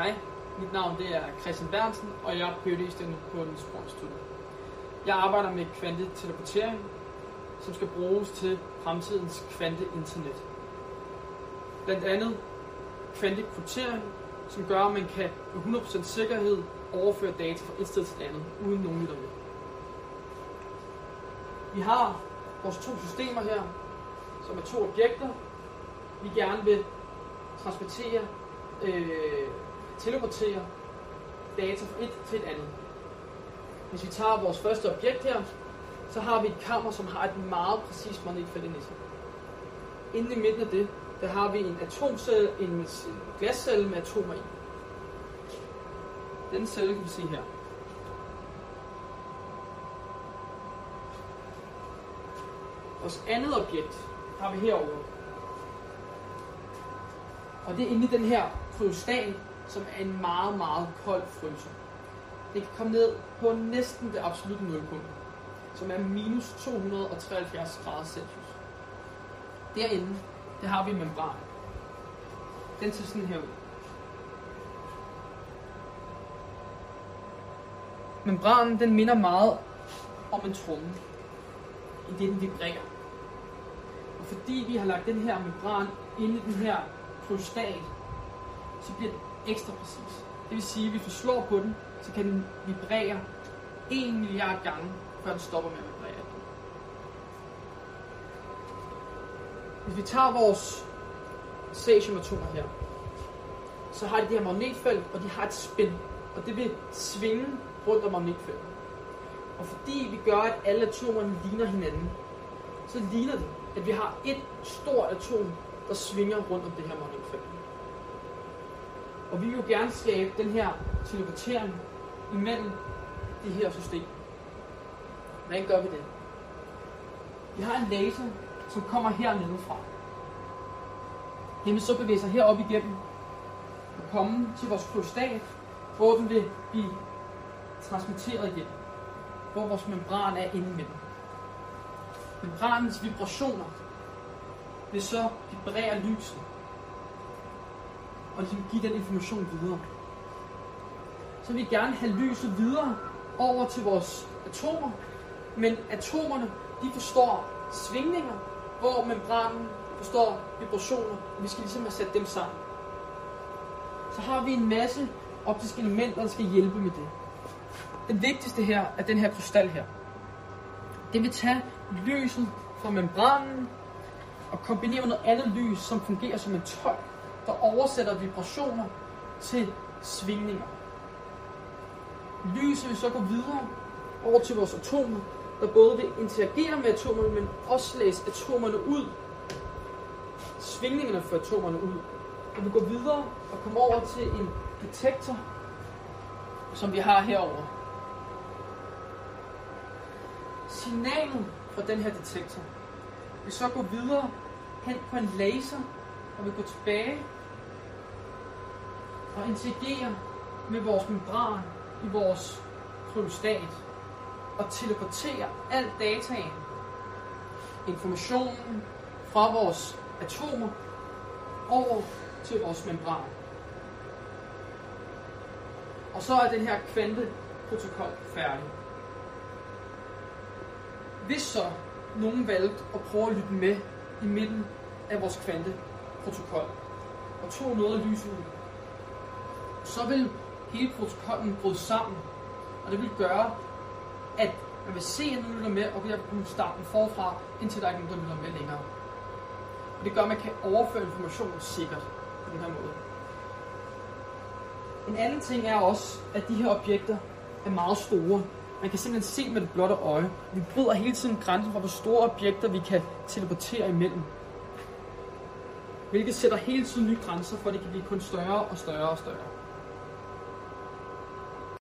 Hej, mit navn det er Christian Bernsen, og jeg er phd på en Institut. Jeg arbejder med kvanteteleportering, som skal bruges til fremtidens kvanteinternet. Blandt andet kvantekryptering, som gør, at man kan med 100% sikkerhed overføre data fra et sted til et andet, uden nogen lytter med. Vi har vores to systemer her, som er to objekter, vi gerne vil transportere, øh, teleportere data fra et til et andet. Hvis vi tager vores første objekt her, så har vi et kammer, som har et meget præcist magnetfelt i sig. Inde i midten af det, der har vi en atomcelle, en glascelle med atomer i. Den celle kan vi se her. Vores andet objekt har vi herovre. Og det er inde i den her kryostat, som er en meget, meget kold fryser. Det kan komme ned på næsten det absolutte nulpunkt, som er minus 273 grader Celsius. Derinde, der har vi membran. Den ser sådan her ud. Membranen, den minder meget om en tromme, i det den vibrerer. Og fordi vi har lagt den her membran inde i den her krystal, så bliver ekstra præcis. Det vil sige, at hvis vi slår på den, så kan den vibrere 1 milliard gange, før den stopper med at vibrere. Hvis vi tager vores cesiumatomer her, så har de det her magnetfelt, og de har et spin, og det vil svinge rundt om magnetfeltet. Og fordi vi gør, at alle atomerne ligner hinanden, så ligner det, at vi har et stort atom, der svinger rundt om det her magnetfelt. Og vi vil jo gerne skabe den her teleportering imellem de her systemer. Hvordan gør vi det? Vi har en laser, som kommer hernede fra. Den vil så bevæge sig herop igennem og komme til vores krystal, hvor den vil blive transmitteret igen. Hvor vores membran er inde imellem. Membranens vibrationer vil så vibrere lyset og ligesom give den information videre. Så vil vi gerne have lyset videre over til vores atomer, men atomerne, de forstår svingninger, hvor membranen forstår vibrationer, og vi skal ligesom have sat dem sammen. Så har vi en masse optiske elementer, der skal hjælpe med det. Den vigtigste her er den her krystal her. Det vil tage lyset fra membranen og kombinere med noget andet lys, som fungerer som en tolk, der oversætter vibrationer til svingninger. Lyset vil så gå videre over til vores atomer, der både vil interagere med atomerne, men også læse atomerne ud. Svingningerne for atomerne ud. Og vi går videre og kommer over til en detektor, som vi har herover. Signalet fra den her detektor vil så gå videre hen på en laser, og vil gå tilbage og interagere med vores membran i vores kryostat og teleportere al dataen, informationen fra vores atomer over til vores membran. Og så er den her kvanteprotokol færdig. Hvis så nogen valgte at prøve at lytte med i midten af vores kvanteprotokol og tog noget af lyset ud, så vil hele protokollen bryde sammen, og det vil gøre, at man vil se, at nu lytter med, og vi har kunnet starte den forfra, indtil der ikke er nogen, der lytter med længere. Og det gør, at man kan overføre information sikkert på den her måde. En anden ting er også, at de her objekter er meget store. Man kan simpelthen se med det blotte øje. Vi bryder hele tiden grænsen for, hvor store objekter vi kan teleportere imellem. Hvilket sætter hele tiden nye grænser for, at det kan blive kun større og større og større.